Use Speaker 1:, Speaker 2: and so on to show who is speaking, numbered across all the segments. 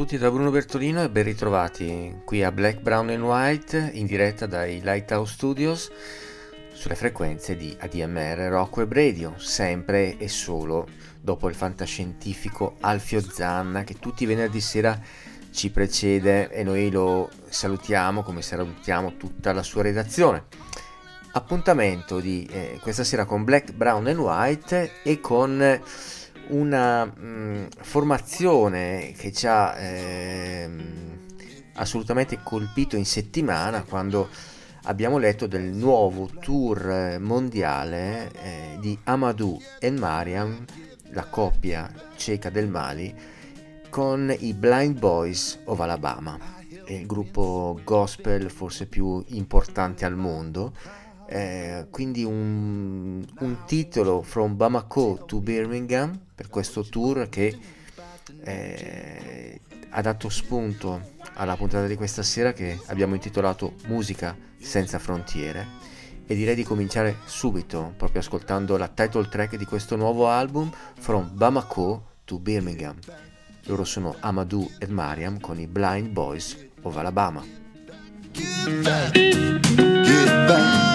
Speaker 1: Tutti da Bruno Bertolino e ben ritrovati qui a Black, Brown and White in diretta dai Lighthouse Studios sulle frequenze di ADMR Rock Web Radio, sempre e solo dopo il fantascientifico Alfio Zanna che tutti i venerdì sera ci precede e noi lo salutiamo come salutiamo tutta la sua redazione. Appuntamento di eh, questa sera con Black, Brown and White e con una mh, formazione che ci ha ehm, assolutamente colpito in settimana quando abbiamo letto del nuovo tour eh, mondiale eh, di Amadou e Mariam, la coppia ceca del Mali, con i Blind Boys of Alabama, il gruppo gospel forse più importante al mondo. Eh, quindi un, un titolo From Bamako to Birmingham per questo tour che eh, ha dato spunto alla puntata di questa sera che abbiamo intitolato Musica senza frontiere. E direi di cominciare subito proprio ascoltando la title track di questo nuovo album From Bamako to Birmingham. Loro sono Amadou e Mariam con i Blind Boys of Alabama.
Speaker 2: Get back, get back,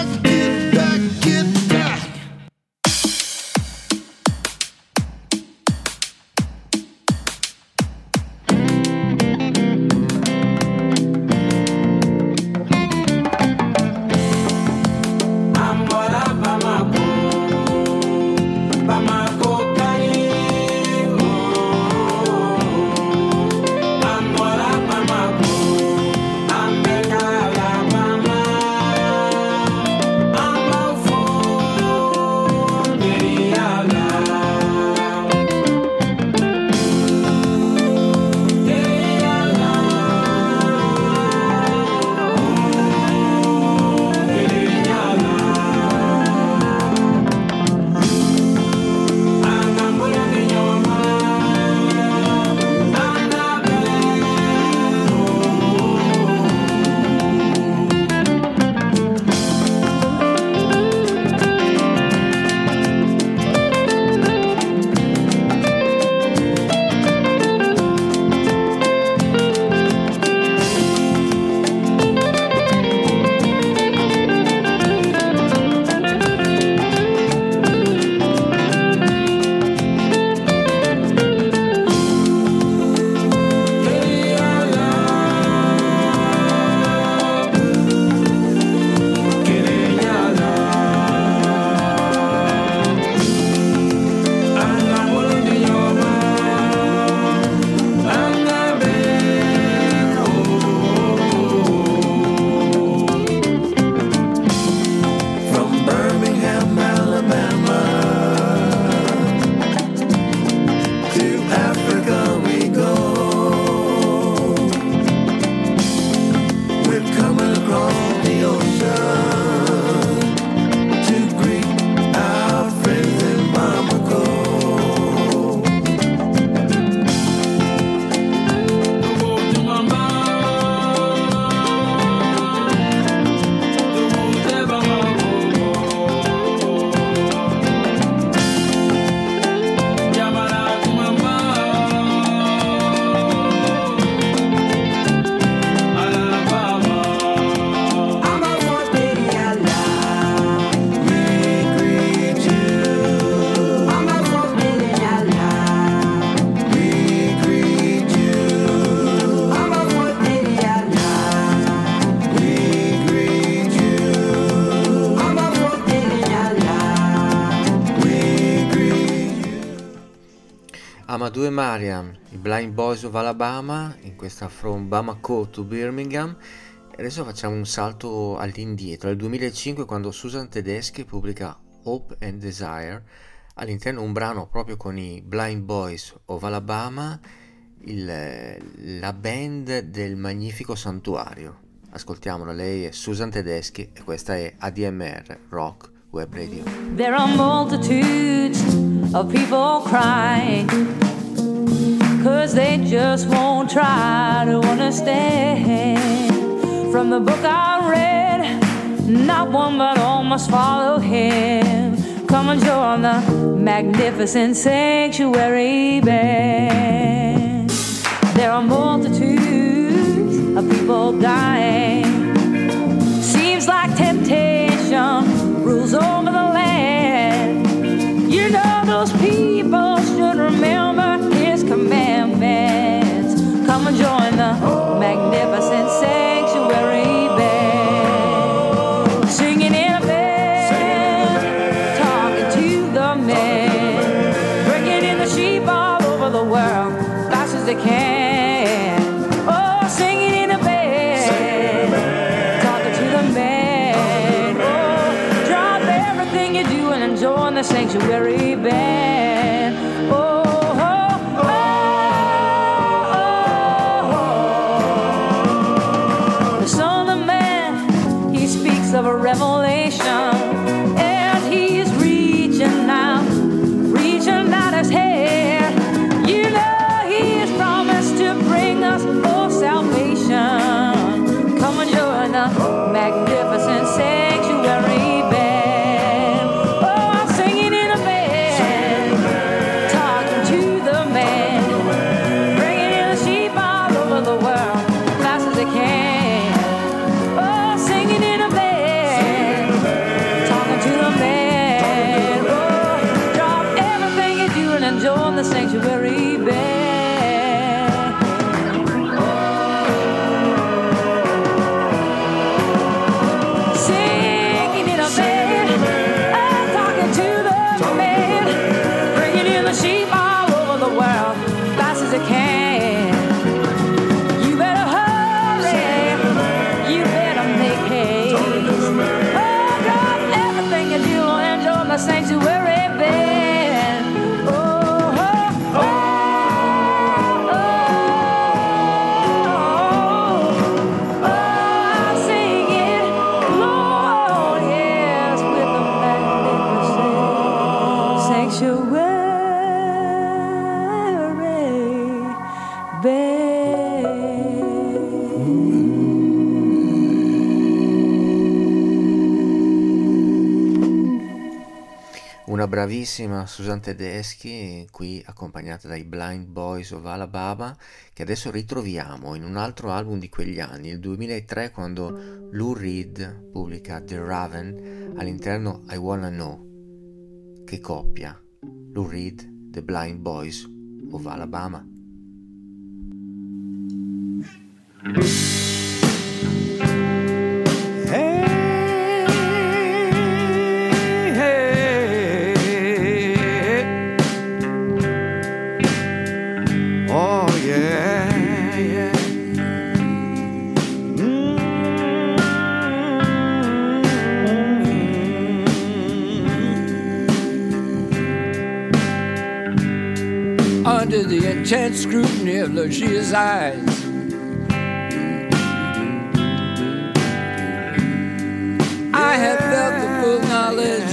Speaker 1: 2 Mariam, i Blind Boys of Alabama, in questa From Bamako to Birmingham. Adesso facciamo un salto all'indietro, al 2005 quando Susan Tedeschi pubblica Hope and Desire, all'interno un brano proprio con i Blind Boys of Alabama, il, la band del magnifico santuario. Ascoltiamola, lei è Susan Tedeschi e questa è ADMR Rock Web Radio.
Speaker 3: There are multitudes of people crying. Cause they just won't try to understand. From the book I read Not one but all must follow him. Come and join the magnificent sanctuary band. There are multitudes of people dying the sanctuary
Speaker 1: bravissima Susan Tedeschi, qui accompagnata dai Blind Boys of Alabama, che adesso ritroviamo in un altro album di quegli anni, il 2003, quando Lou Reed pubblica The Raven all'interno I Wanna Know. Che coppia! Lou Reed, The Blind Boys of Alabama.
Speaker 4: Under the intense scrutiny of Lucia's eyes. I had felt the full knowledge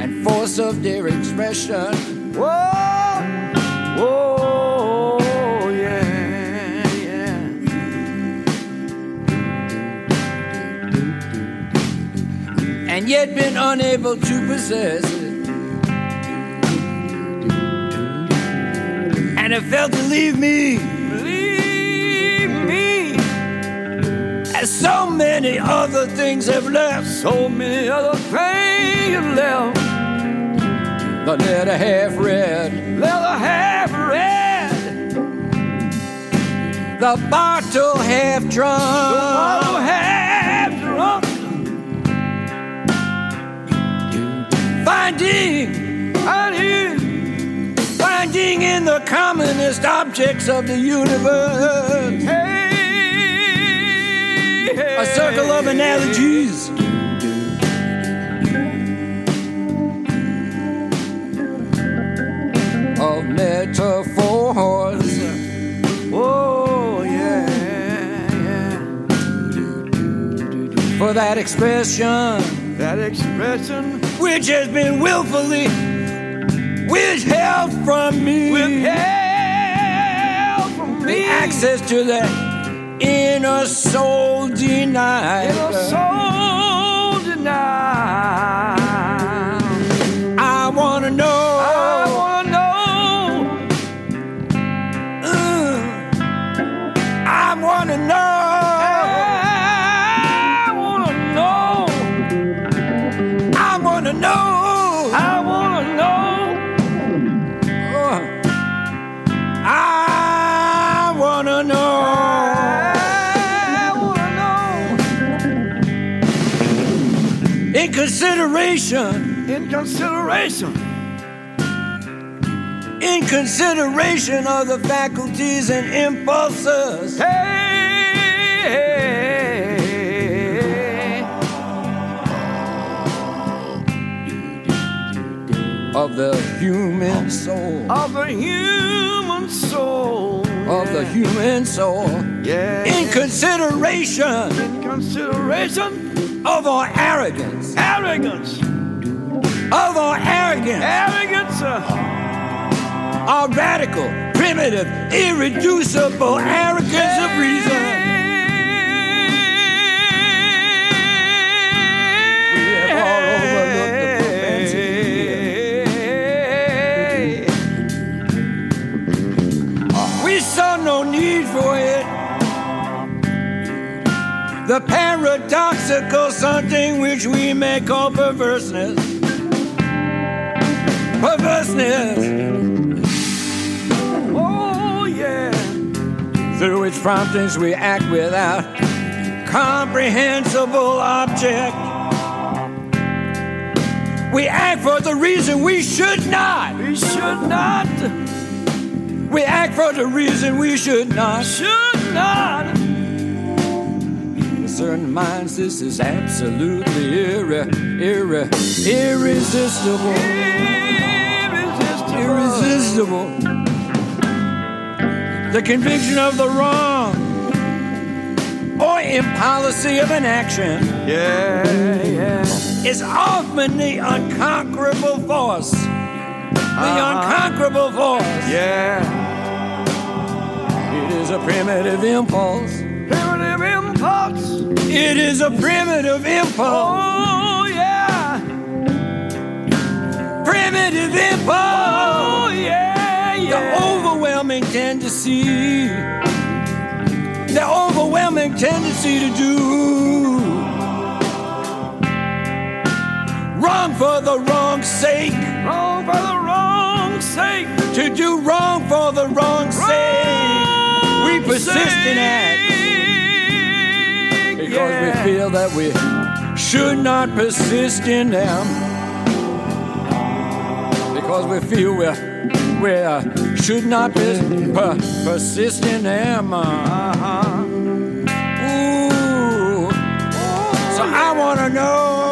Speaker 4: and force of their expression.
Speaker 5: Whoa, whoa, yeah, yeah.
Speaker 4: and yet been unable to possess And it felt to leave me, leave me, as so many other things have left, so many other things have left. The letter half read, letter half read, the bottle half drunk, the bottle half drunk. Finding in the commonest objects of the universe. A circle of analogies. Of metaphors. Oh, yeah, yeah. For that expression
Speaker 6: That expression
Speaker 4: which has been willfully withheld from me.
Speaker 6: withheld from
Speaker 4: the
Speaker 6: me.
Speaker 4: access to that inner soul denied.
Speaker 6: Inner soul
Speaker 4: consideration,
Speaker 6: In consideration.
Speaker 4: in consideration of the faculties and impulses
Speaker 6: Hey.
Speaker 4: of the human soul.
Speaker 6: Of the human soul.
Speaker 4: Of the human soul.
Speaker 6: Yeah.
Speaker 4: In consideration
Speaker 6: In consideration.
Speaker 4: of our arrogance.
Speaker 6: Arrogance.
Speaker 4: Of our arrogance.
Speaker 6: Arrogance. uh,
Speaker 4: Our radical, primitive, irreducible arrogance of reason. The paradoxical something which we may call perverseness. Perverseness.
Speaker 6: Oh, yeah.
Speaker 4: through its promptings we act without comprehensible object. We act for the reason we should not.
Speaker 6: We should not.
Speaker 4: We act for the reason we should not.
Speaker 6: Should not.
Speaker 4: Certain minds, this is absolutely irre, irre, irresistible.
Speaker 6: Irresistible.
Speaker 4: Irresistible. The conviction of the wrong or impolicy of an action
Speaker 6: Yeah, yeah.
Speaker 4: is often the unconquerable force. The uh-huh. unconquerable force.
Speaker 6: Yeah.
Speaker 4: It is a primitive impulse.
Speaker 6: Impulse.
Speaker 4: It is a primitive impulse.
Speaker 6: Oh, yeah.
Speaker 4: Primitive impulse.
Speaker 6: Oh, yeah,
Speaker 4: The overwhelming tendency. The overwhelming tendency to do wrong for the wrong's sake.
Speaker 6: Wrong for the wrong sake.
Speaker 4: To do wrong for the wrong's sake. We persist in act because we feel that we should not persist in them. Because we feel we we uh, should not per- persist in them. Uh-huh. Ooh. So I wanna know.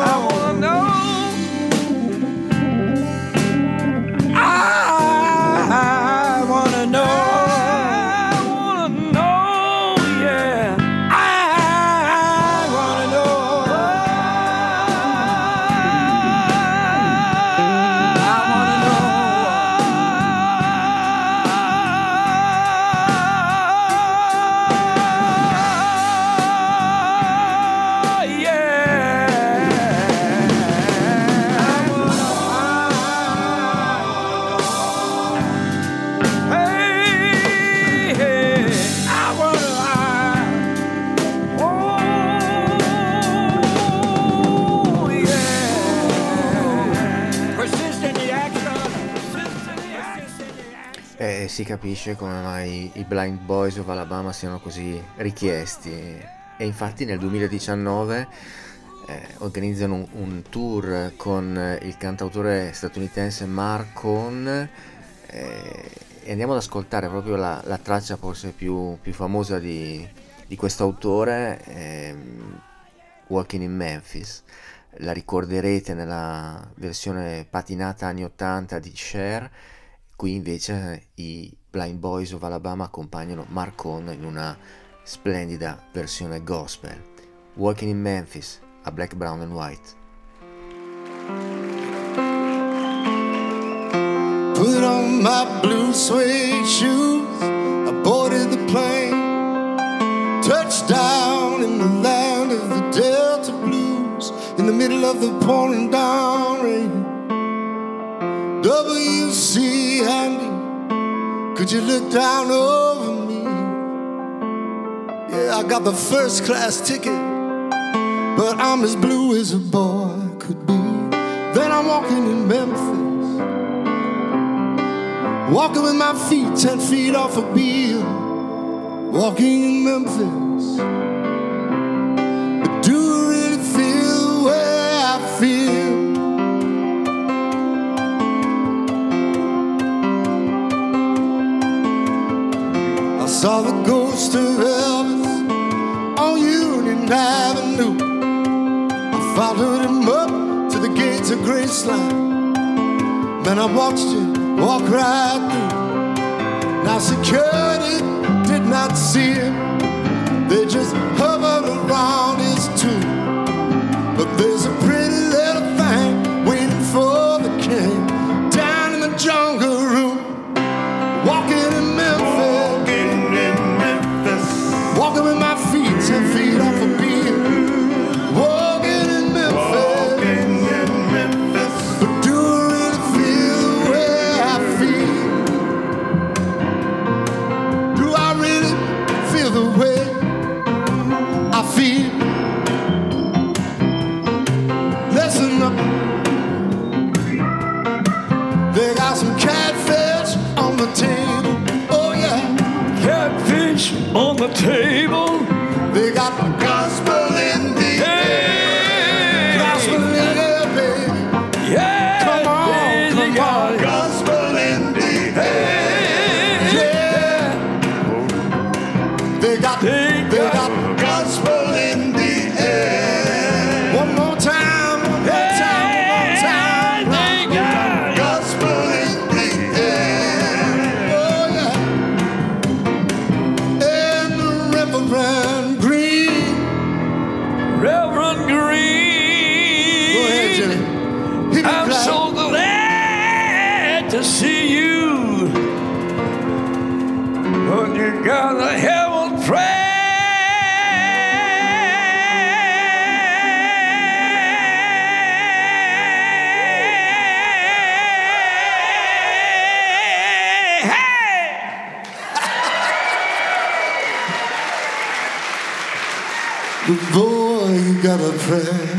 Speaker 1: si capisce come mai i Blind Boys of Alabama siano così richiesti e infatti nel 2019 eh, organizzano un, un, tour con il cantautore statunitense Marcon eh, e andiamo ad ascoltare proprio la, la traccia forse più, più famosa di, di questo autore, eh, Walking in Memphis. La ricorderete nella versione patinata anni 80 di Cher Qui invece eh, i Blind Boys of Alabama accompagnano Marcon in una splendida versione gospel. Walking in Memphis a Black, Brown and White.
Speaker 7: Put on my blue suede shoes, I boarded the plane, touched down in the land of the Delta Blues, in the middle of the pouring down rain. Double Would you look down over me? Yeah, I got the first class ticket, but I'm as blue as a boy could be. Then I'm walking in Memphis, walking with my feet ten feet off a beam, walking in Memphis. Saw the ghost of Elvis on Union Avenue. I followed him up to the gates of Graceland. Then I watched him walk right through. Now security did not see him. got
Speaker 4: a
Speaker 7: pray.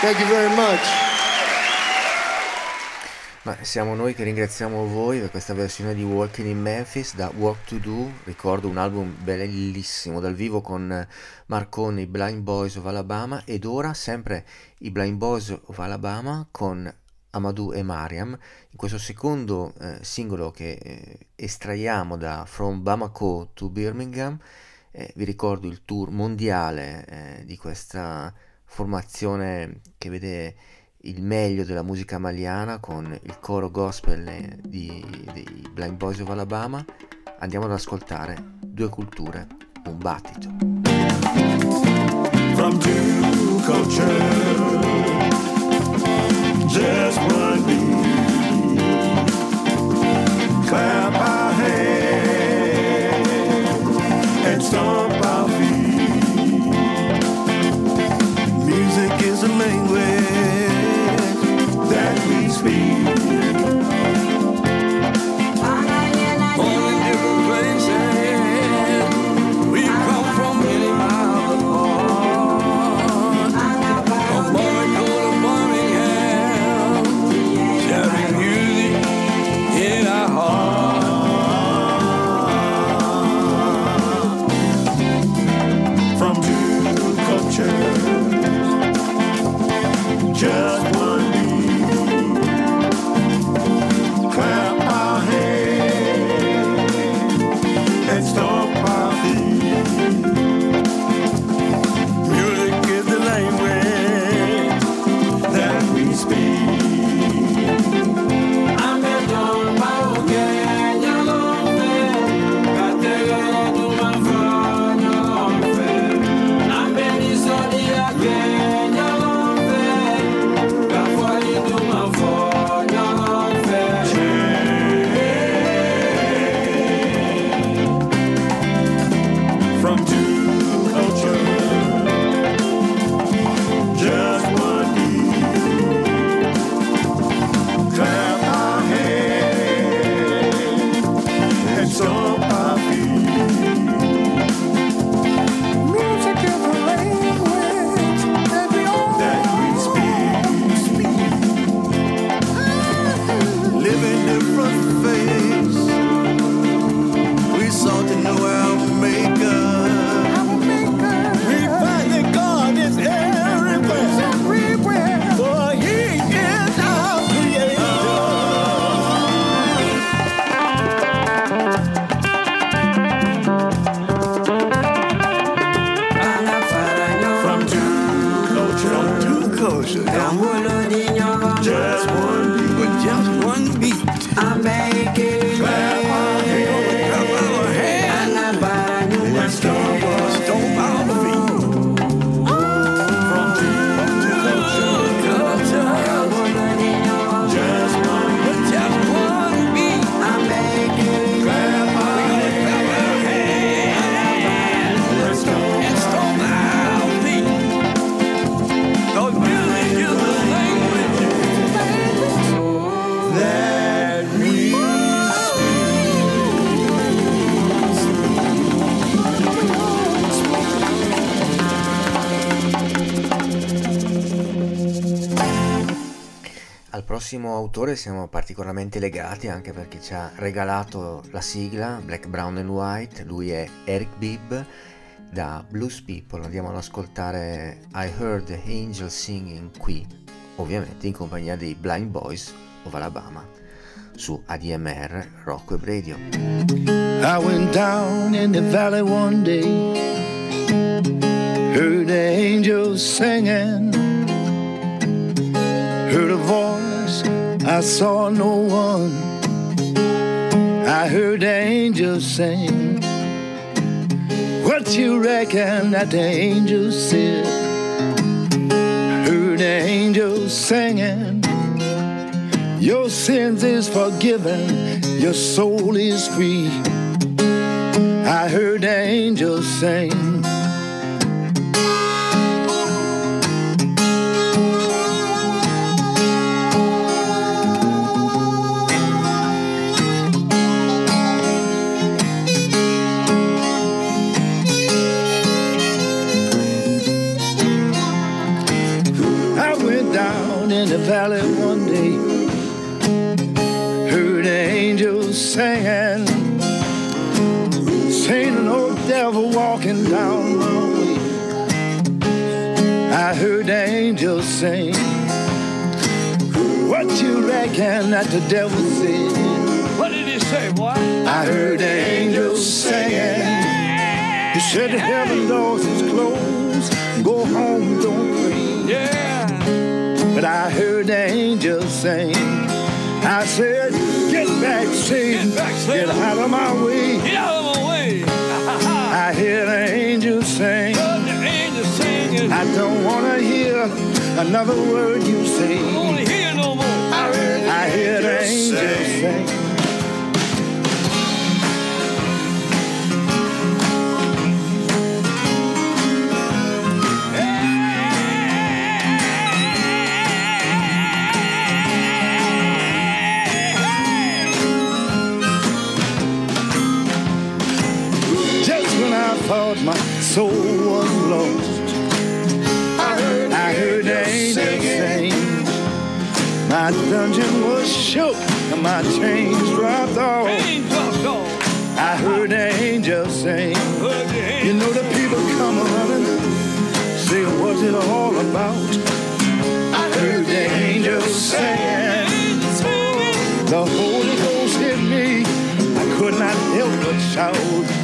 Speaker 7: Thank you very much.
Speaker 1: Ma siamo noi che ringraziamo voi per questa versione di Walking in Memphis da Walk to Do, ricordo un album bellissimo dal vivo con Marconi, i Blind Boys of Alabama ed ora sempre i Blind Boys of Alabama con Amadou e Mariam in questo secondo eh, singolo che eh, estraiamo da From Bamako to Birmingham eh, vi ricordo il tour mondiale eh, di questa formazione che vede il meglio della musica maliana con il coro gospel di, Blind Boys of Alabama. Andiamo ad ascoltare Due culture, un battito.
Speaker 8: From two cultures, just one beat. Clap our hands and stomp Music is a language that we speak. Just
Speaker 1: prossimo autore siamo particolarmente legati anche perché ci ha regalato la sigla Black, Brown and White, lui è Eric Bibb Da Blues People andiamo ad ascoltare I Heard the Angels Singing qui, ovviamente in compagnia dei Blind Boys of Alabama, su ADMR Rock Web Radio.
Speaker 9: I went down in the valley one day, heard the angels singing, heard a voice, I saw no one. I heard angels sing. What you reckon that the angels said? Heard the angels singing. Your sins is forgiven, your soul is free. I heard angels sing. Sing. What you reckon that the devil said?
Speaker 6: What did he say, boy?
Speaker 9: I heard the angels singing. He said the heaven doors is closed. Go home, don't pray.
Speaker 6: Yeah.
Speaker 9: But I heard the angels sing. I said, Get back, Satan.
Speaker 6: Get back, Satan.
Speaker 9: Get out of my way.
Speaker 6: Get out of my way.
Speaker 9: I hear the angels sing.
Speaker 6: Heard the angels singing.
Speaker 9: I don't want to another word you say.
Speaker 6: I won't hear no more.
Speaker 9: I heard, I heard angels, angels sing. My dungeon was shook and my chains dropped off.
Speaker 6: Pain dropped off.
Speaker 9: I heard the angels sing. You know the people come running, say what's it all about? I heard the angels sing. The Holy Ghost hit me. I could not help but shout.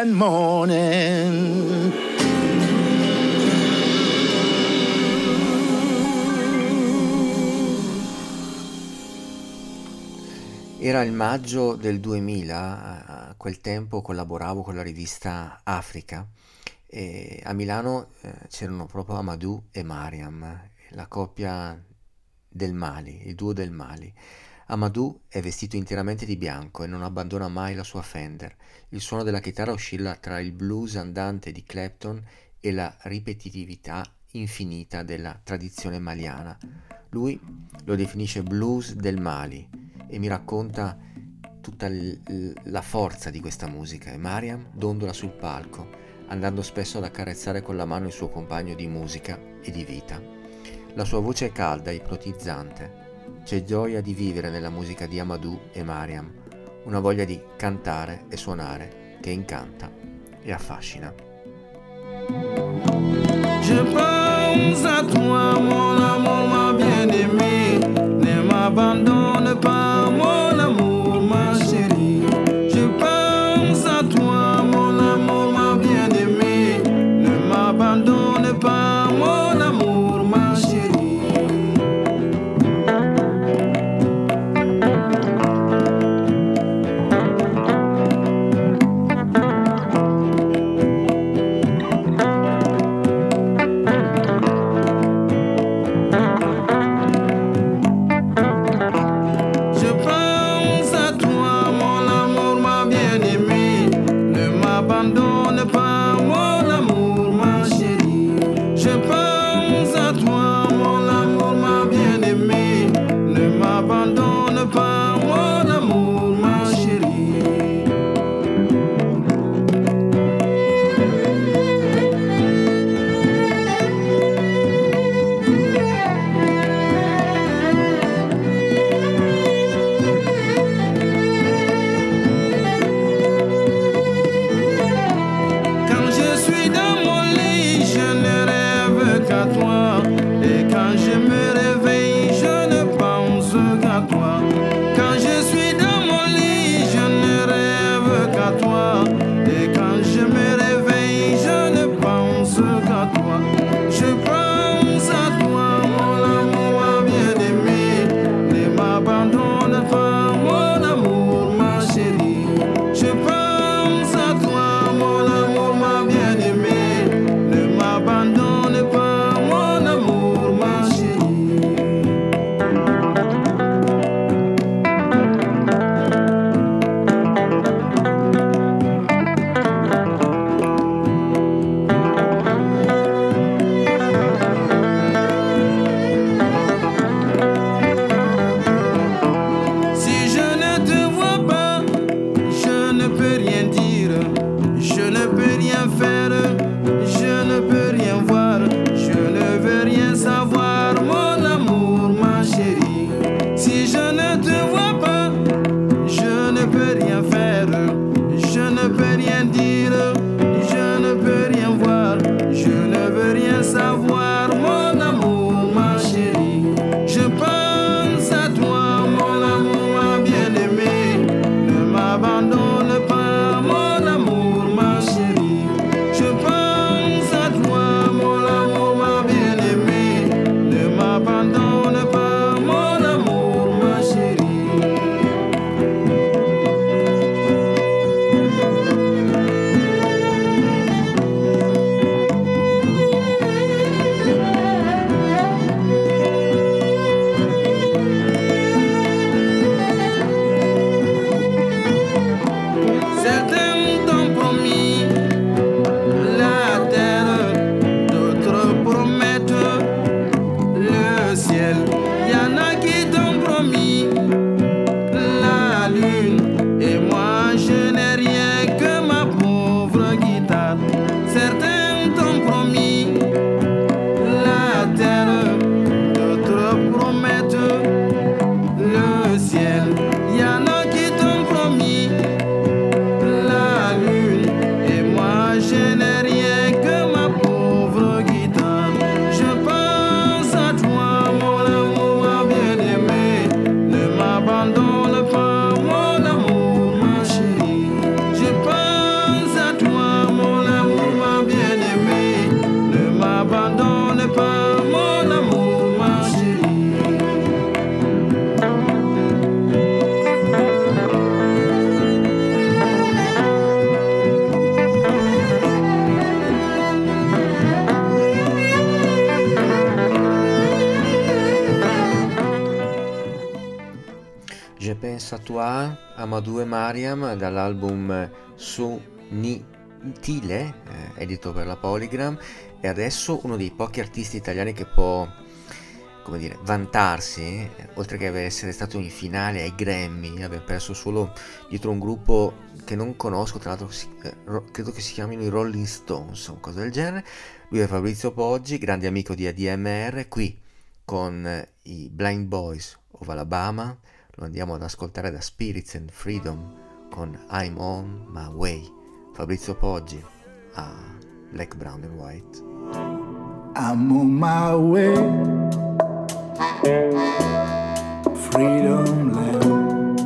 Speaker 9: In that morning.
Speaker 1: Era il maggio del 2000, a- a quel tempo collaboravo con la rivista Africa e a Milano eh, c'erano proprio Amadou e Mariam, la coppia del Mali, il duo del Mali. Amadou è vestito interamente di bianco e non abbandona mai la sua Fender. Il suono della chitarra oscilla tra il blues andante di Clapton e la ripetitività infinita della tradizione maliana. Lui lo definisce blues del Mali e mi racconta tutta l- la forza di questa musica e Mariam dondola sul palco, andando spesso ad accarezzare con la mano il suo compagno di musica e di vita. La sua voce è calda, ipnotizzante. C'è gioia di vivere nella musica di Amadou e Mariam, una voglia di cantare e suonare che incanta e affascina.
Speaker 2: Je pense à toi, mon amour, ma bien-aimée. Ne m'abandonne pas,
Speaker 1: Satwa Amadou e Mariam dall'album Su Ni Tile, eh, edito per la Polygram, e adesso uno dei pochi artisti italiani che può come dire, vantarsi, eh, oltre che essere stato in finale ai Grammy, abbiamo perso solo dietro un gruppo che non conosco, tra l'altro si, eh, ro, credo che si chiamino i Rolling Stones o cose del genere. Lui è Fabrizio Poggi, grande amico di ADMR, qui con eh, i Blind Boys of Alabama, lo andiamo ad ascoltare da Spirits and Freedom con I'm On My Way, Fabrizio Poggi a Black, Brown and White.
Speaker 10: I'm on my way, freedom land.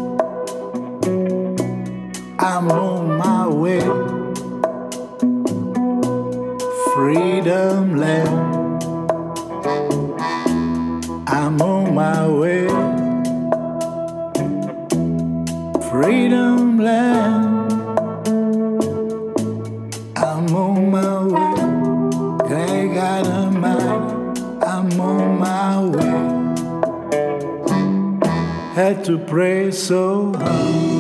Speaker 10: I'm on my way, freedom land. I'm on my way. to pray so hard.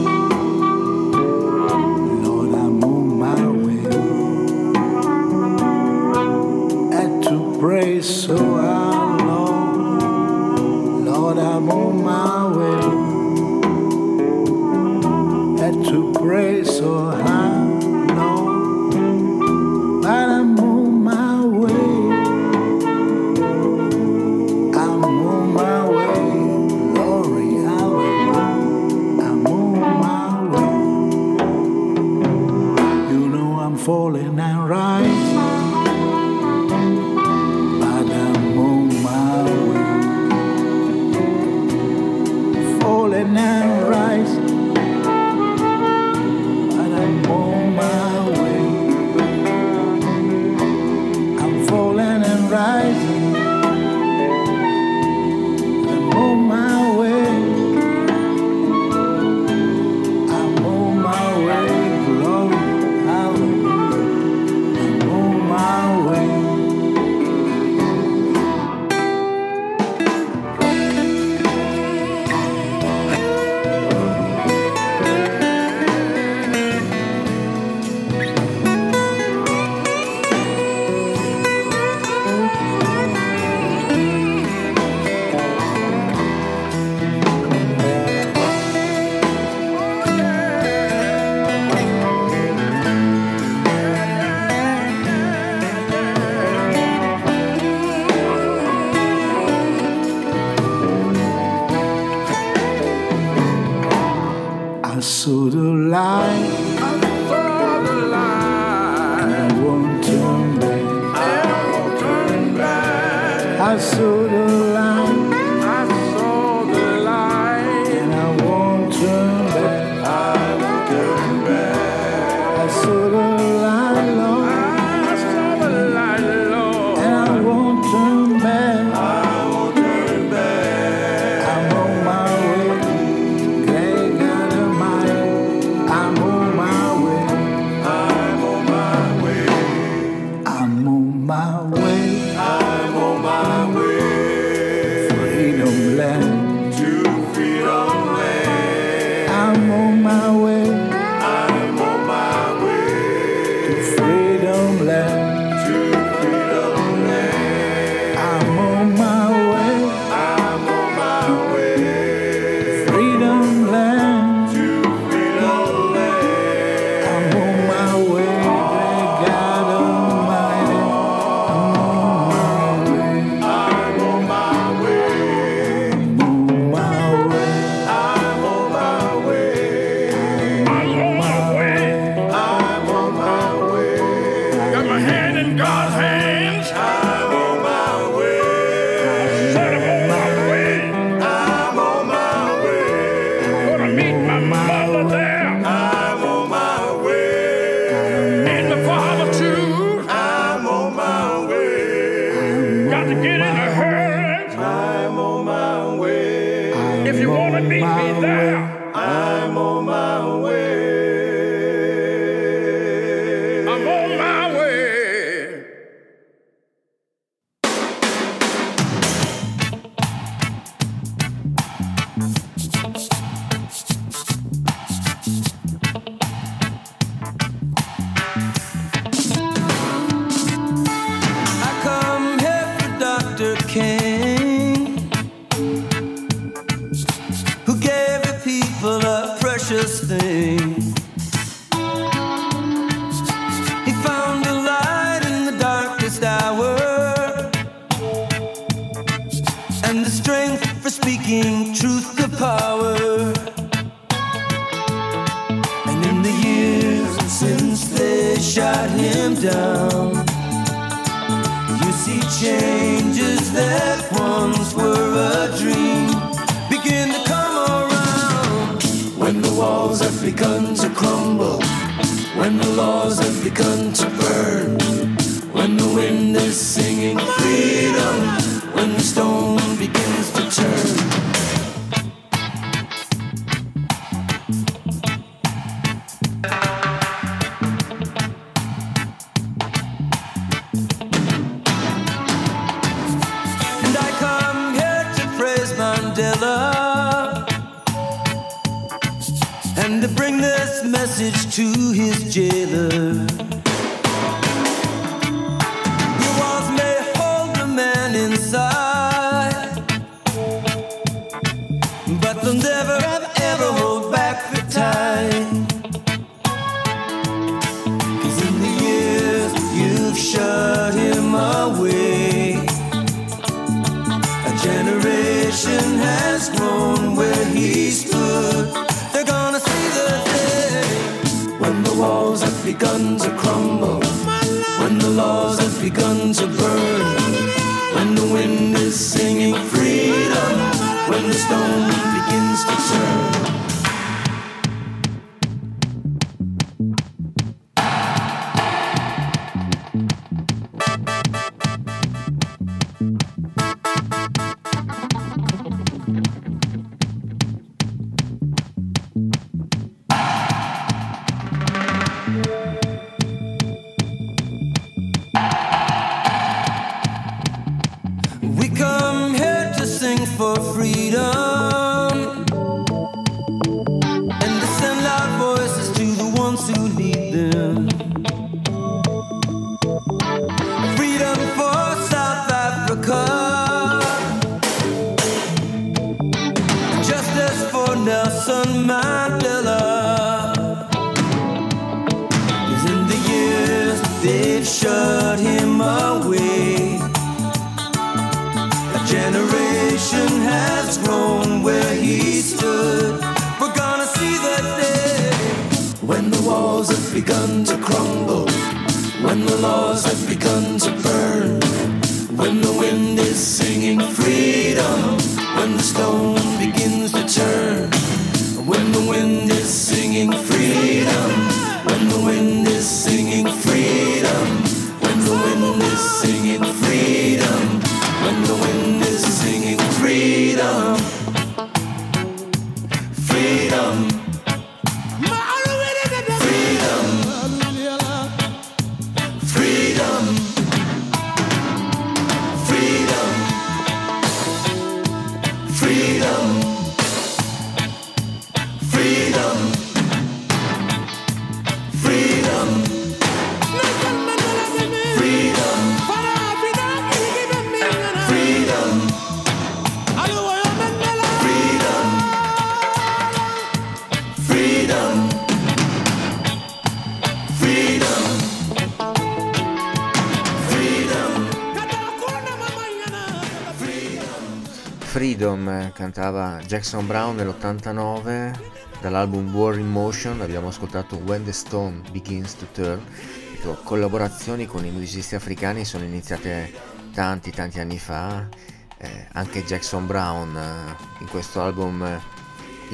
Speaker 10: Freedom
Speaker 1: eh, cantava Jackson Brown nell'89 dall'album War in Motion. Abbiamo ascoltato When the Stone Begins to Turn. Le tue collaborazioni con i musicisti africani sono iniziate tanti tanti anni fa. Eh, anche Jackson Brown eh, in questo album eh,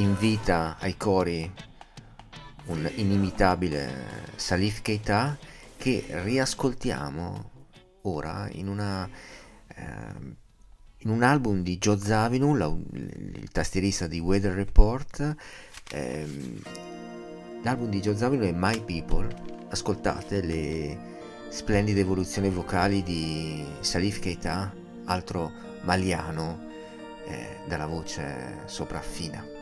Speaker 1: invita ai cori un inimitabile eh, Salif Keita che riascoltiamo ora in una eh, in un album di Joe Zavinu, la, il tastierista di Weather Report. Ehm, l'album di Joe Zavinu è My People. Ascoltate le splendide evoluzioni vocali di Salif Keita, altro maliano, eh, dalla voce sopraffina.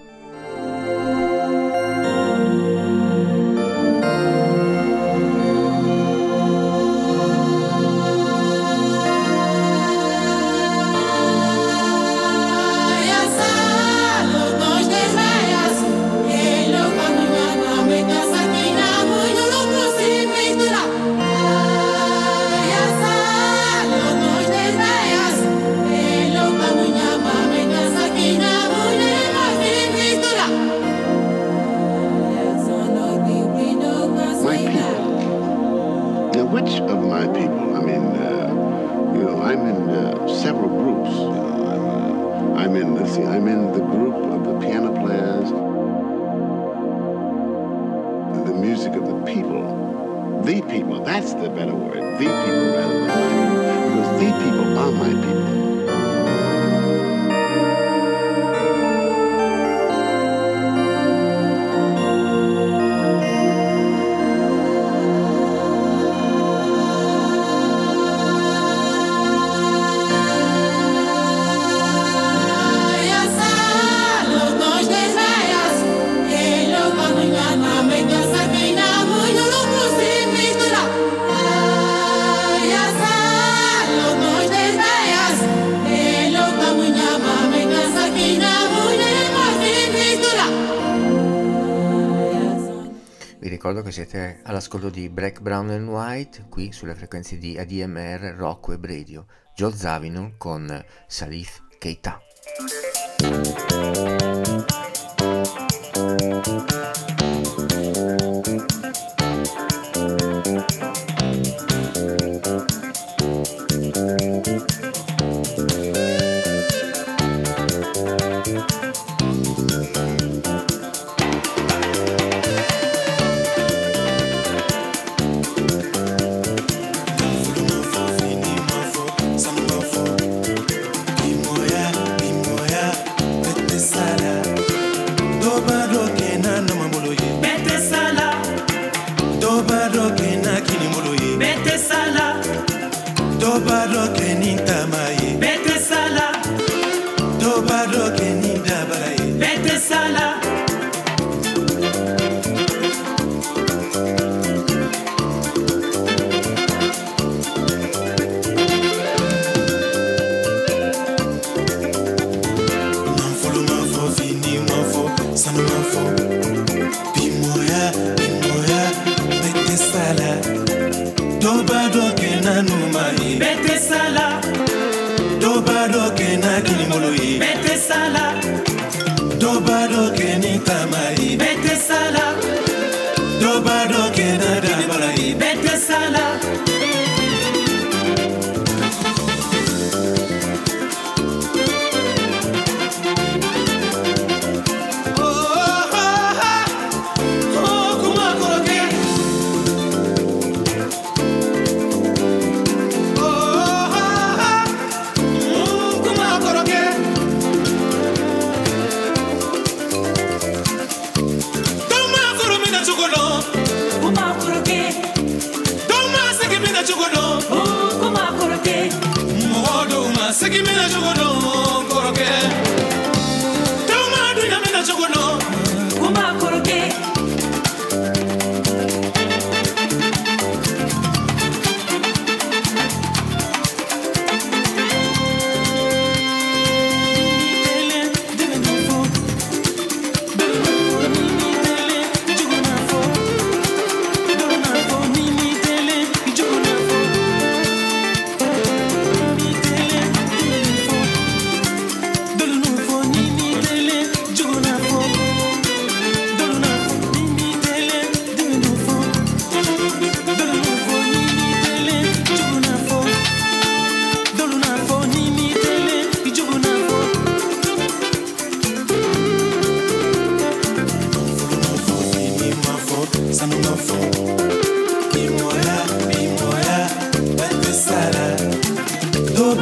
Speaker 11: siete all'ascolto di Black, Brown and White, qui sulle frequenze di ADMR, Rock e Radio, Joe Zavino con Salif Keita.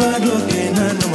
Speaker 12: Padlock and I know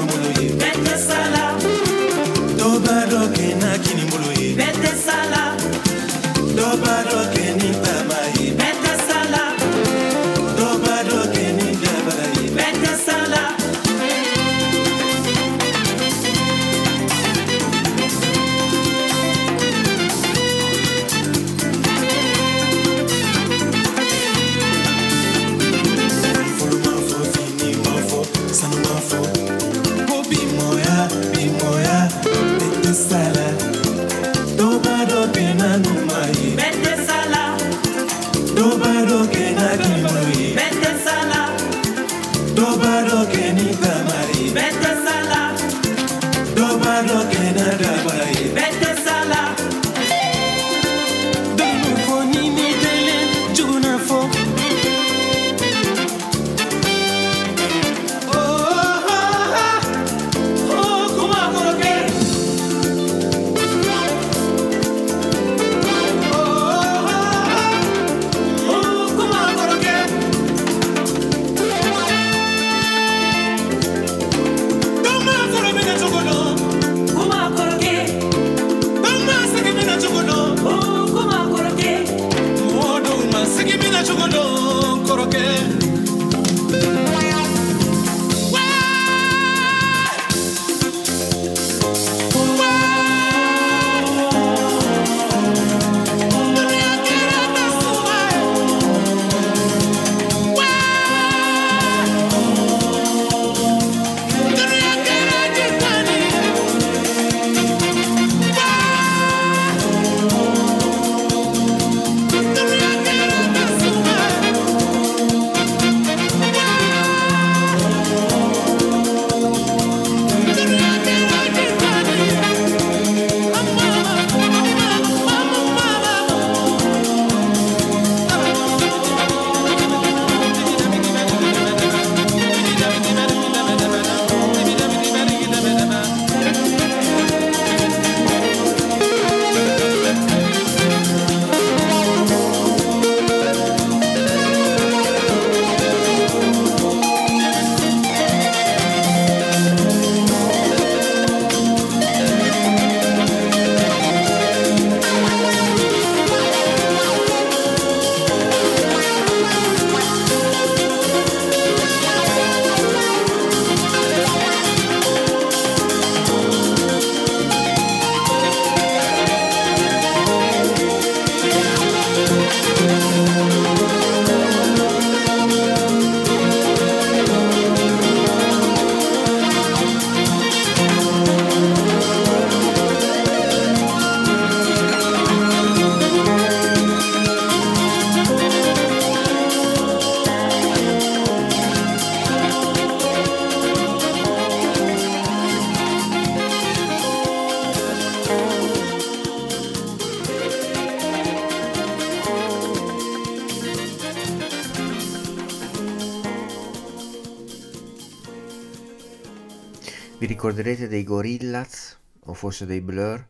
Speaker 12: forse dei Blur,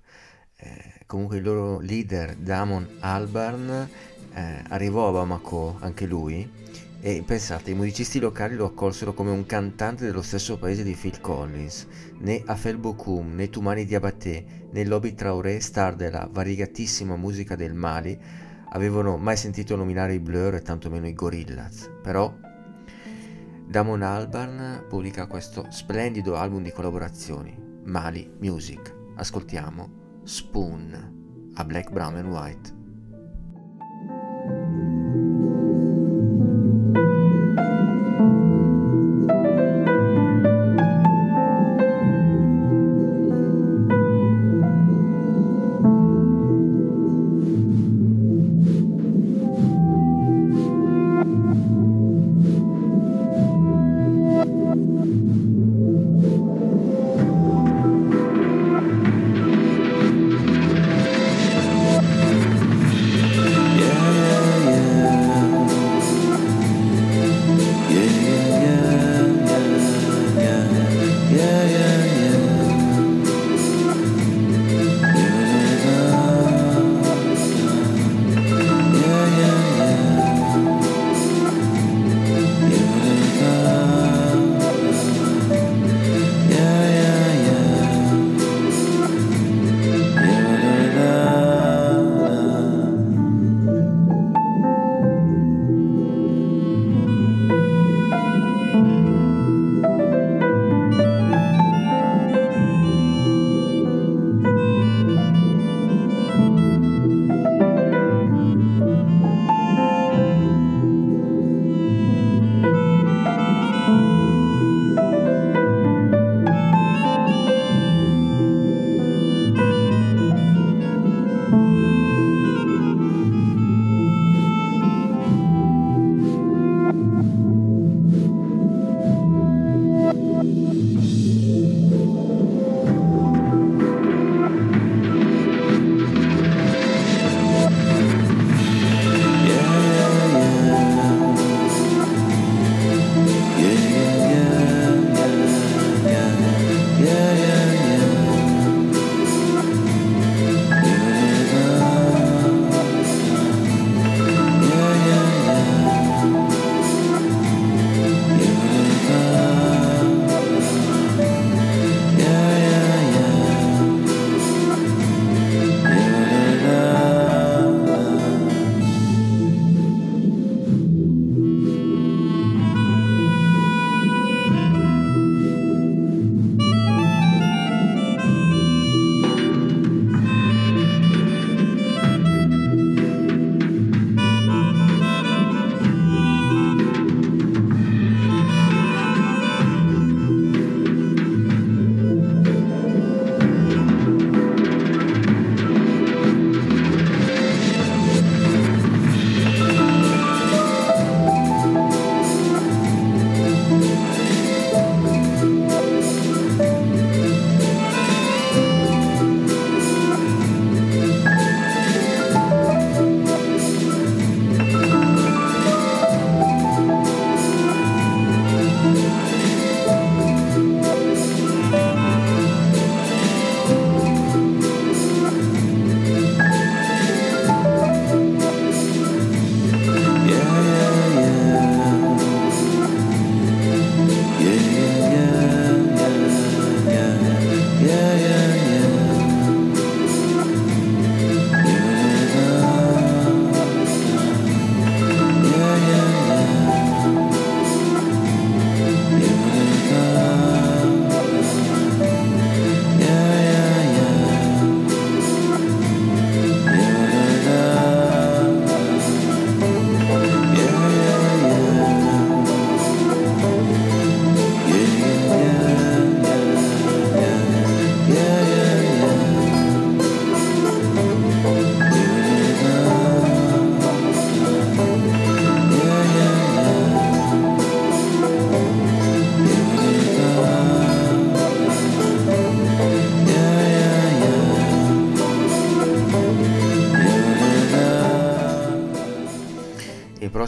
Speaker 12: eh, comunque il loro leader Damon Albarn eh, arrivò a Bamako anche lui e pensate, i musicisti locali lo accolsero come un cantante dello stesso paese di Phil Collins. Né Afel Bokoum, né Tumani Diabaté, né Lobby Traoré, star della variegatissima musica del Mali, avevano mai sentito nominare i Blur e tantomeno i Gorillaz. Però Damon Albarn pubblica questo splendido album di collaborazioni, Mali Music. Ascoltiamo Spoon a Black, Brown and White.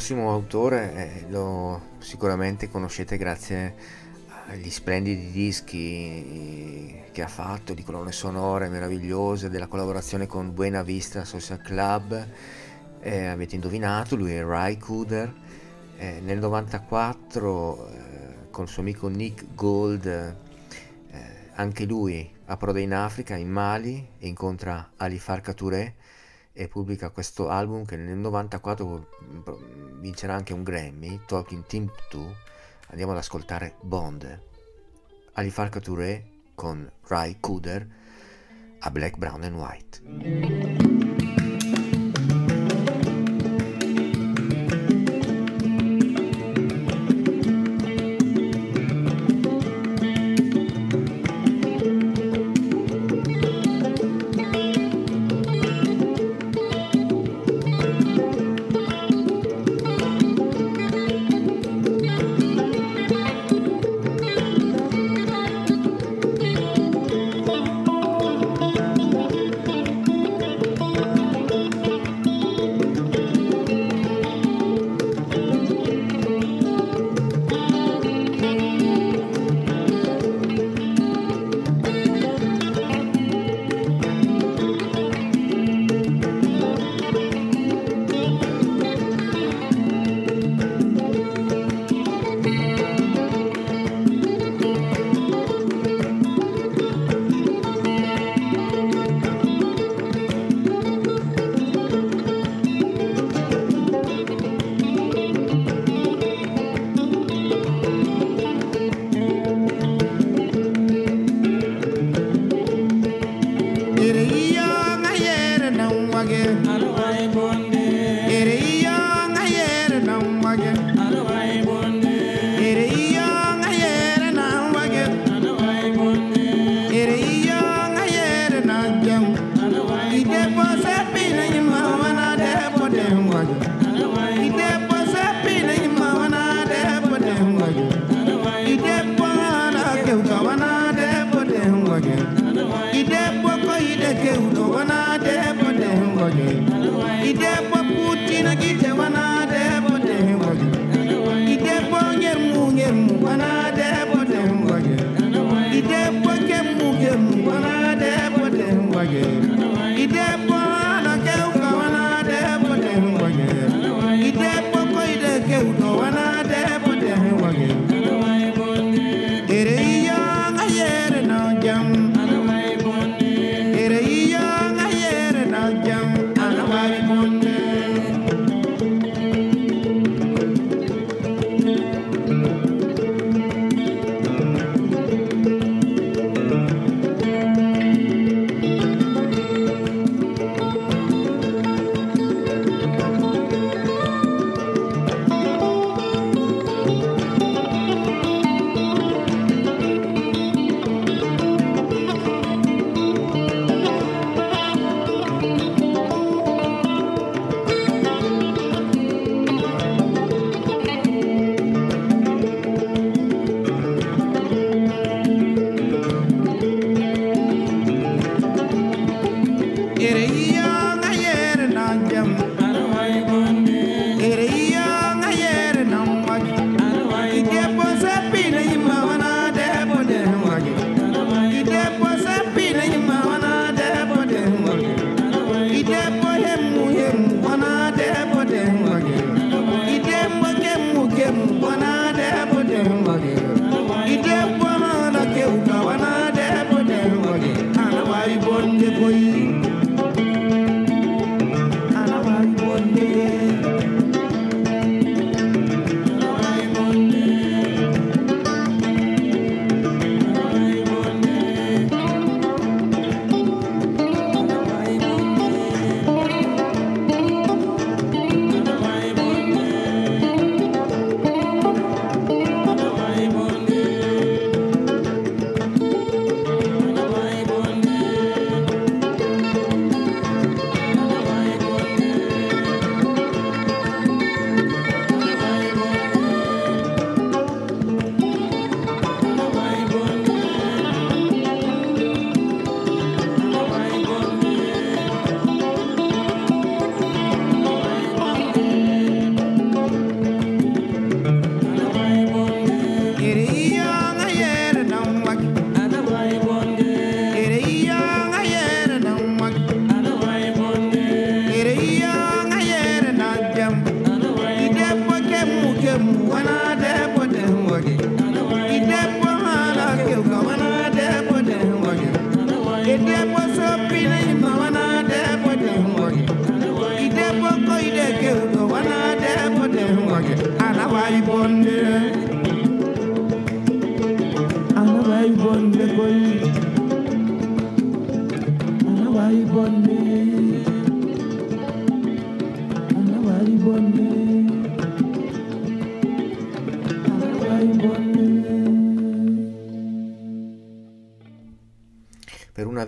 Speaker 12: Prossimo autore eh, lo sicuramente conoscete grazie
Speaker 13: gli splendidi dischi che ha fatto, di colonne sonore meravigliose, della collaborazione con Buena Vista Social Club. Eh, avete indovinato, lui è Rai Kuder. Eh, nel 94 eh, con il suo amico Nick Gold, eh, anche lui approda in Africa, in Mali, e incontra Ali Farka Touré e pubblica questo album che nel 94 vincerà anche un Grammy, Talking Team 2. Andiamo ad ascoltare Bond. Ali Farka Touré con Rai Kuder a Black, Brown and White.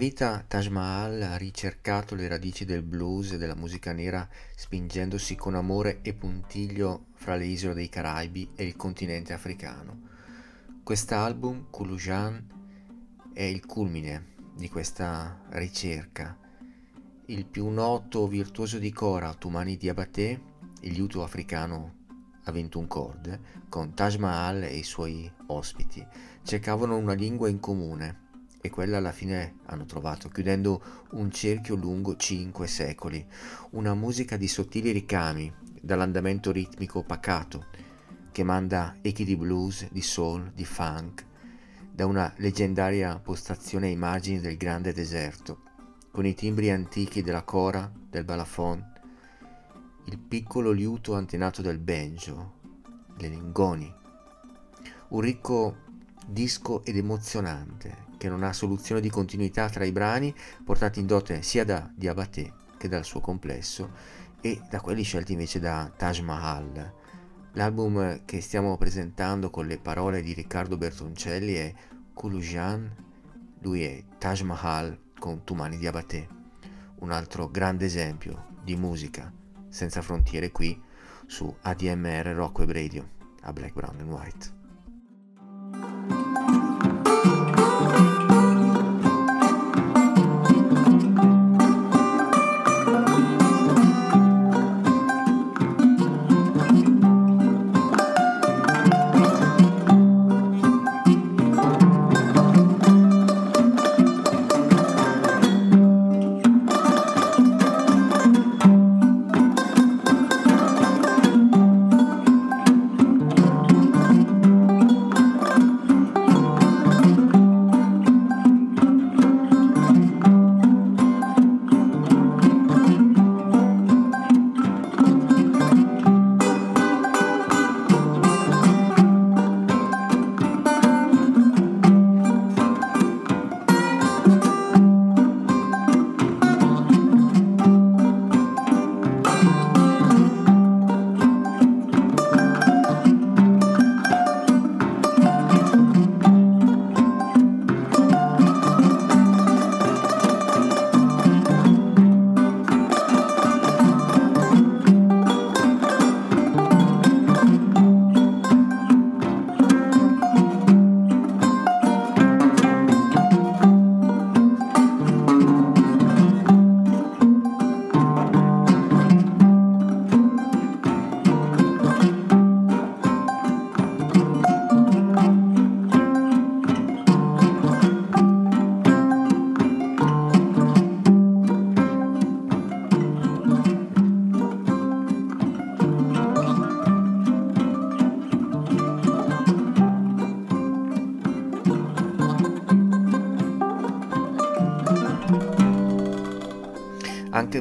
Speaker 1: Vita Taj Mahal ha ricercato le radici del blues e della musica nera spingendosi con amore e puntiglio fra le isole dei Caraibi e il continente africano. Quest'album, Kulujan, è il culmine di questa ricerca. Il più noto virtuoso di cora, Tumani Diabaté, il liuto africano a 21 corde, con Taj Mahal e i suoi ospiti, cercavano una lingua in comune e quella alla fine hanno trovato, chiudendo un cerchio lungo cinque secoli, una musica di sottili ricami, dall'andamento ritmico pacato, che manda echi di blues, di soul, di funk, da una leggendaria postazione ai margini del grande deserto, con i timbri antichi della cora, del balafon, il piccolo liuto antenato del banjo, le lingoni, un ricco disco ed emozionante che non ha soluzione di continuità tra i brani portati in dote sia da Diabaté che dal suo complesso e da quelli scelti invece da Taj Mahal. L'album che stiamo presentando con le parole di Riccardo Bertoncelli è Kulujan, lui è Taj Mahal con Tumani Diabaté, un altro grande esempio di musica senza frontiere qui su ADMR Rock Web Radio a Black, Brown and White.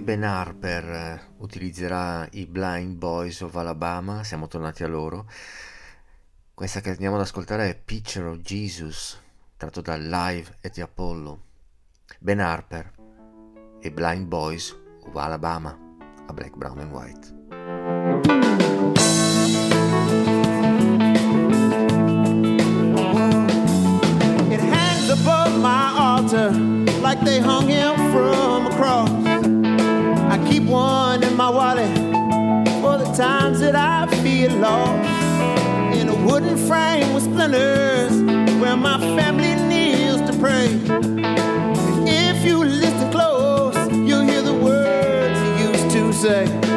Speaker 1: Ben Harper eh, utilizzerà i Blind Boys of Alabama, siamo tornati a loro. Questa che andiamo ad ascoltare è Picture of Jesus, tratto dal Live at the Apollo. Ben Harper e Blind Boys of Alabama a Black, Brown and White.
Speaker 13: It hangs above my altar like they hung him from a cross. I keep one in my wallet for the times that I feel lost. In a wooden frame with splinters where my family kneels to pray. If you listen close, you'll hear the words he used to say.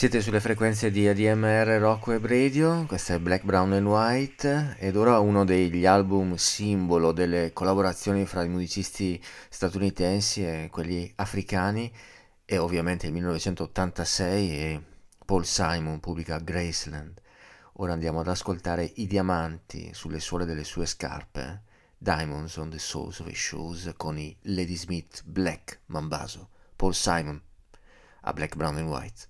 Speaker 1: Siete sulle frequenze di ADMR Rock Web Radio, questo è Black, Brown and White ed ora uno degli album simbolo delle collaborazioni fra i musicisti statunitensi e quelli africani è ovviamente il 1986 e Paul Simon pubblica Graceland. Ora andiamo ad ascoltare I diamanti sulle suole delle sue scarpe, Diamonds on the Soles of His Shoes con i Lady Smith Black Mambaso, Paul Simon a Black, Brown and White.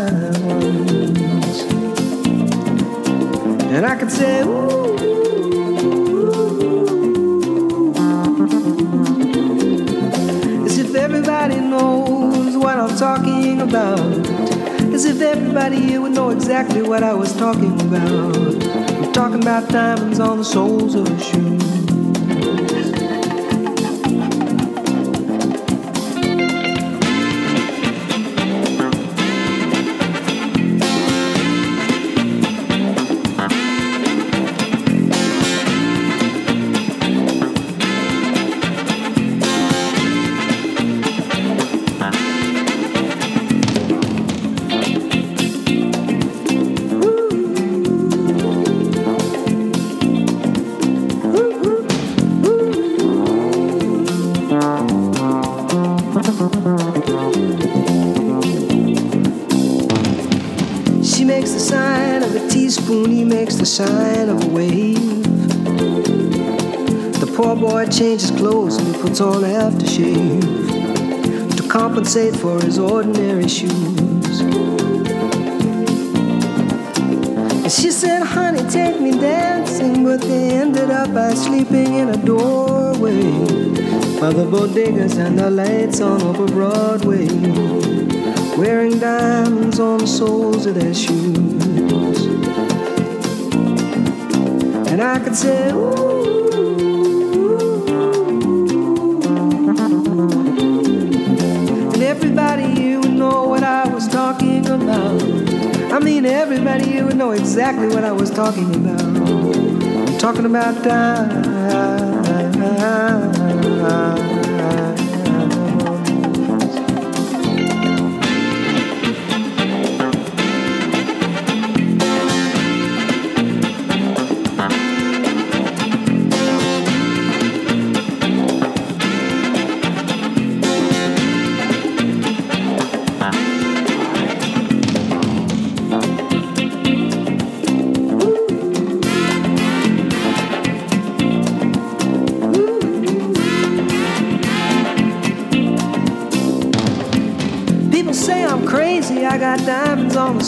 Speaker 14: And I could say, Ooh. As if everybody knows what I'm talking about. As if everybody here would know exactly what I was talking about. I'm talking about diamonds on the soles of shoes. Boy changes clothes and he puts on aftershave to compensate for his ordinary shoes. And she said, Honey, take me dancing, but they ended up by sleeping in a doorway by the bodegas and the lights on over Broadway wearing diamonds on the soles of their shoes. And I could say, ooh. About. I mean, everybody here would know exactly what I was talking about. I'm talking about diamonds.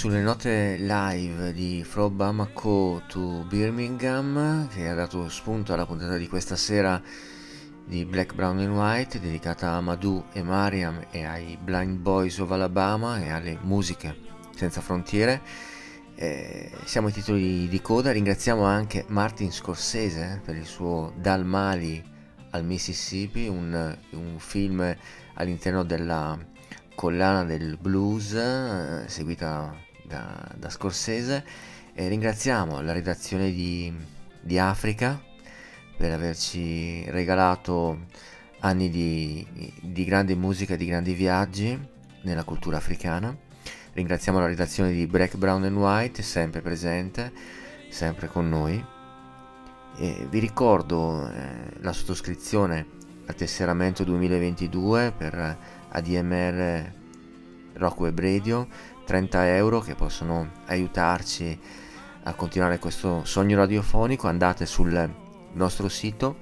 Speaker 1: Sulle note live di From Bamako to Birmingham, che ha dato spunto alla puntata di questa sera di Black, Brown and White, dedicata a Madhu e Mariam e ai Blind Boys of Alabama e alle musiche senza frontiere. Eh, siamo ai titoli di coda, ringraziamo anche Martin Scorsese per il suo Dal Mali al Mississippi, un, un film all'interno della collana del blues eh, seguita da, da Scorsese. E ringraziamo la redazione di, di Africa per averci regalato anni di, di grande musica, di grandi viaggi nella cultura africana. Ringraziamo la redazione di Black, Brown and White, sempre presente, sempre con noi. E vi ricordo eh, la sottoscrizione al tesseramento 2022 per ADMR Rock Web Radio, 30 euro che possono aiutarci a continuare questo sogno radiofonico. Andate sul nostro sito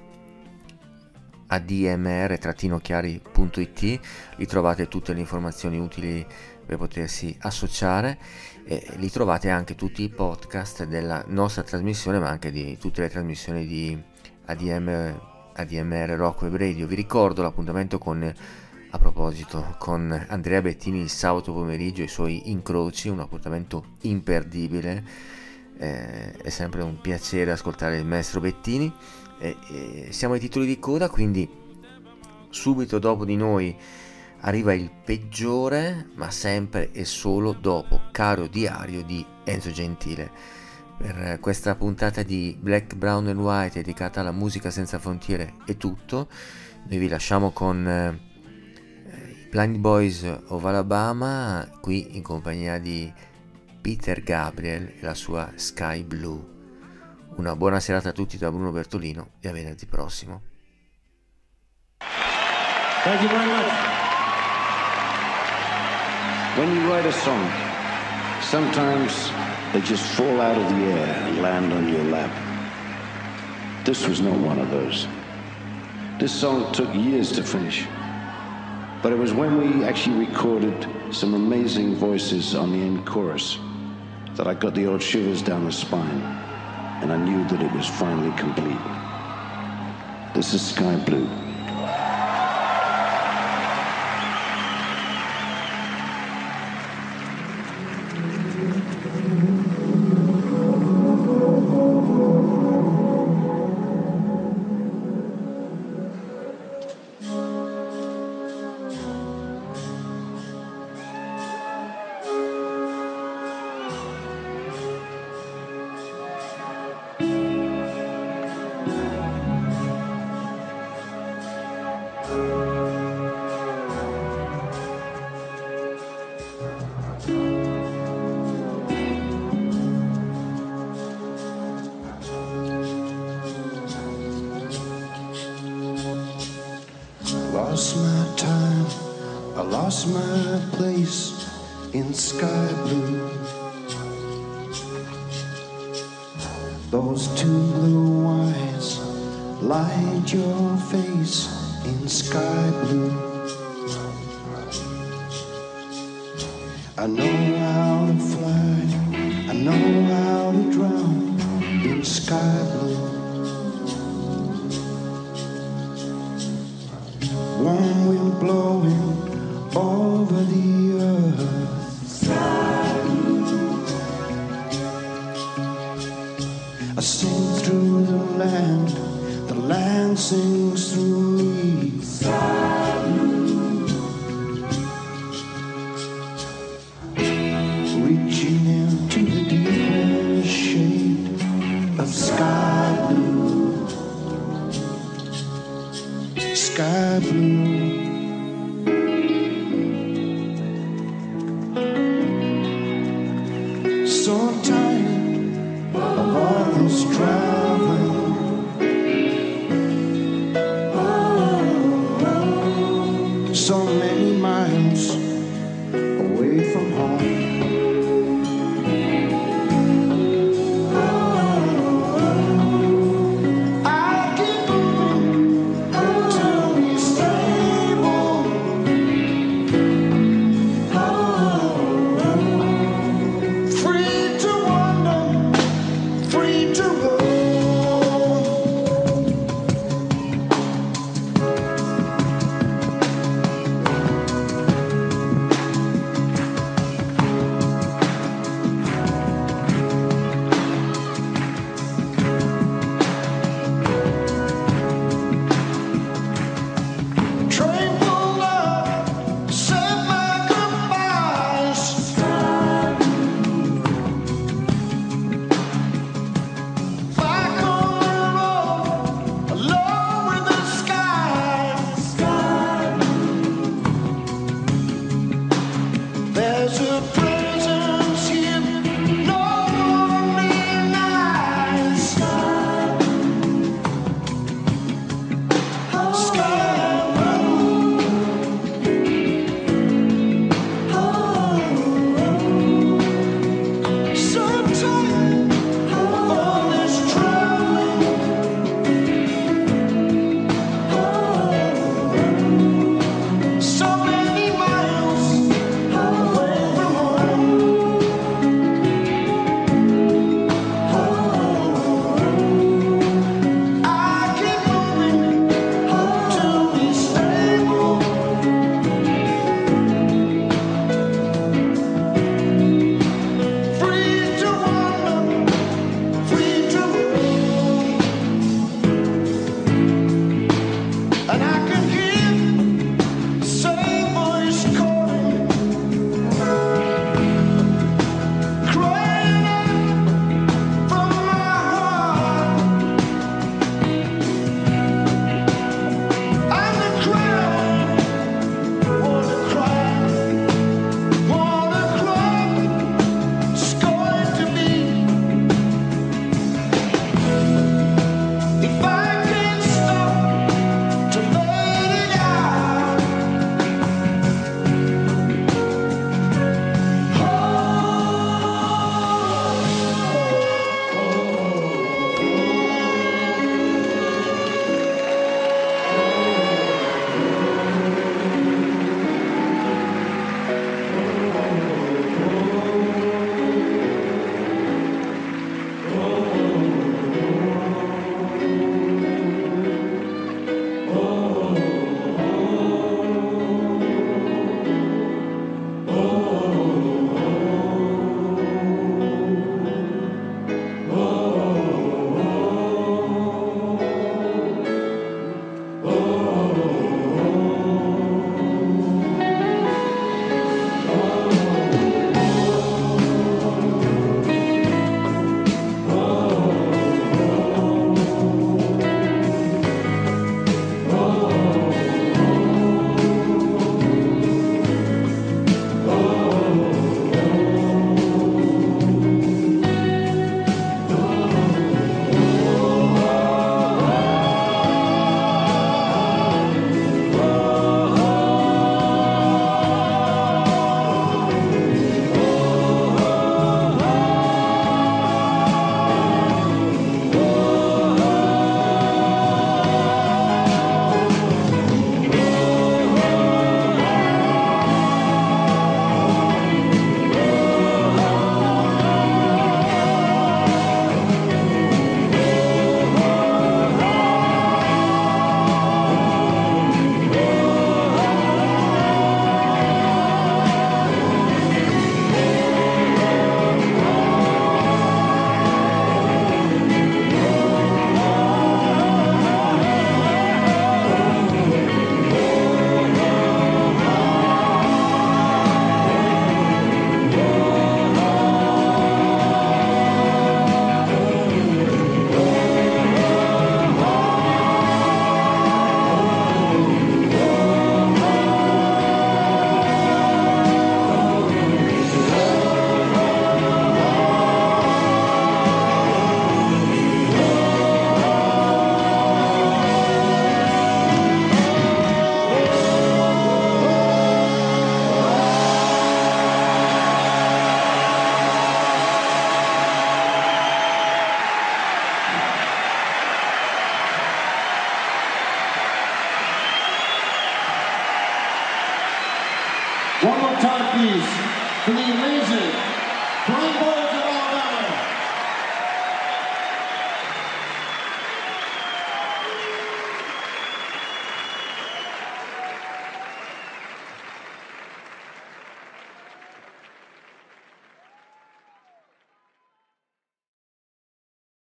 Speaker 1: admr-chiari.it, lì trovate tutte le informazioni utili per potersi associare e lì trovate anche tutti i podcast della nostra trasmissione ma anche di tutte le trasmissioni di ADM, ADMR Rock Web Radio. Vi ricordo l'appuntamento con a proposito, con Andrea Bettini il sabato pomeriggio e i suoi incroci, un appuntamento imperdibile. Eh, è sempre un piacere ascoltare il maestro Bettini. Eh, eh, siamo ai titoli di coda, quindi subito dopo di noi arriva il peggiore, ma sempre e solo dopo Caro Diario di Enzo Gentile. Per questa puntata di Black, Brown and White dedicata alla musica senza frontiere è tutto. Noi vi lasciamo con eh, Blind Boys of Alabama, qui in compagnia di Peter Gabriel e la sua Sky Blue. Una buona serata a tutti da Bruno Bertolino e a venerdì prossimo.
Speaker 7: Thank you very much. When you write a song, sometimes they just fall out of the air and land on your lap. This was not one of those. This song took years to finish. But it was when we actually recorded some amazing voices on the end chorus that I got the old shivers down the spine and I knew that it was finally complete. This is Sky Blue.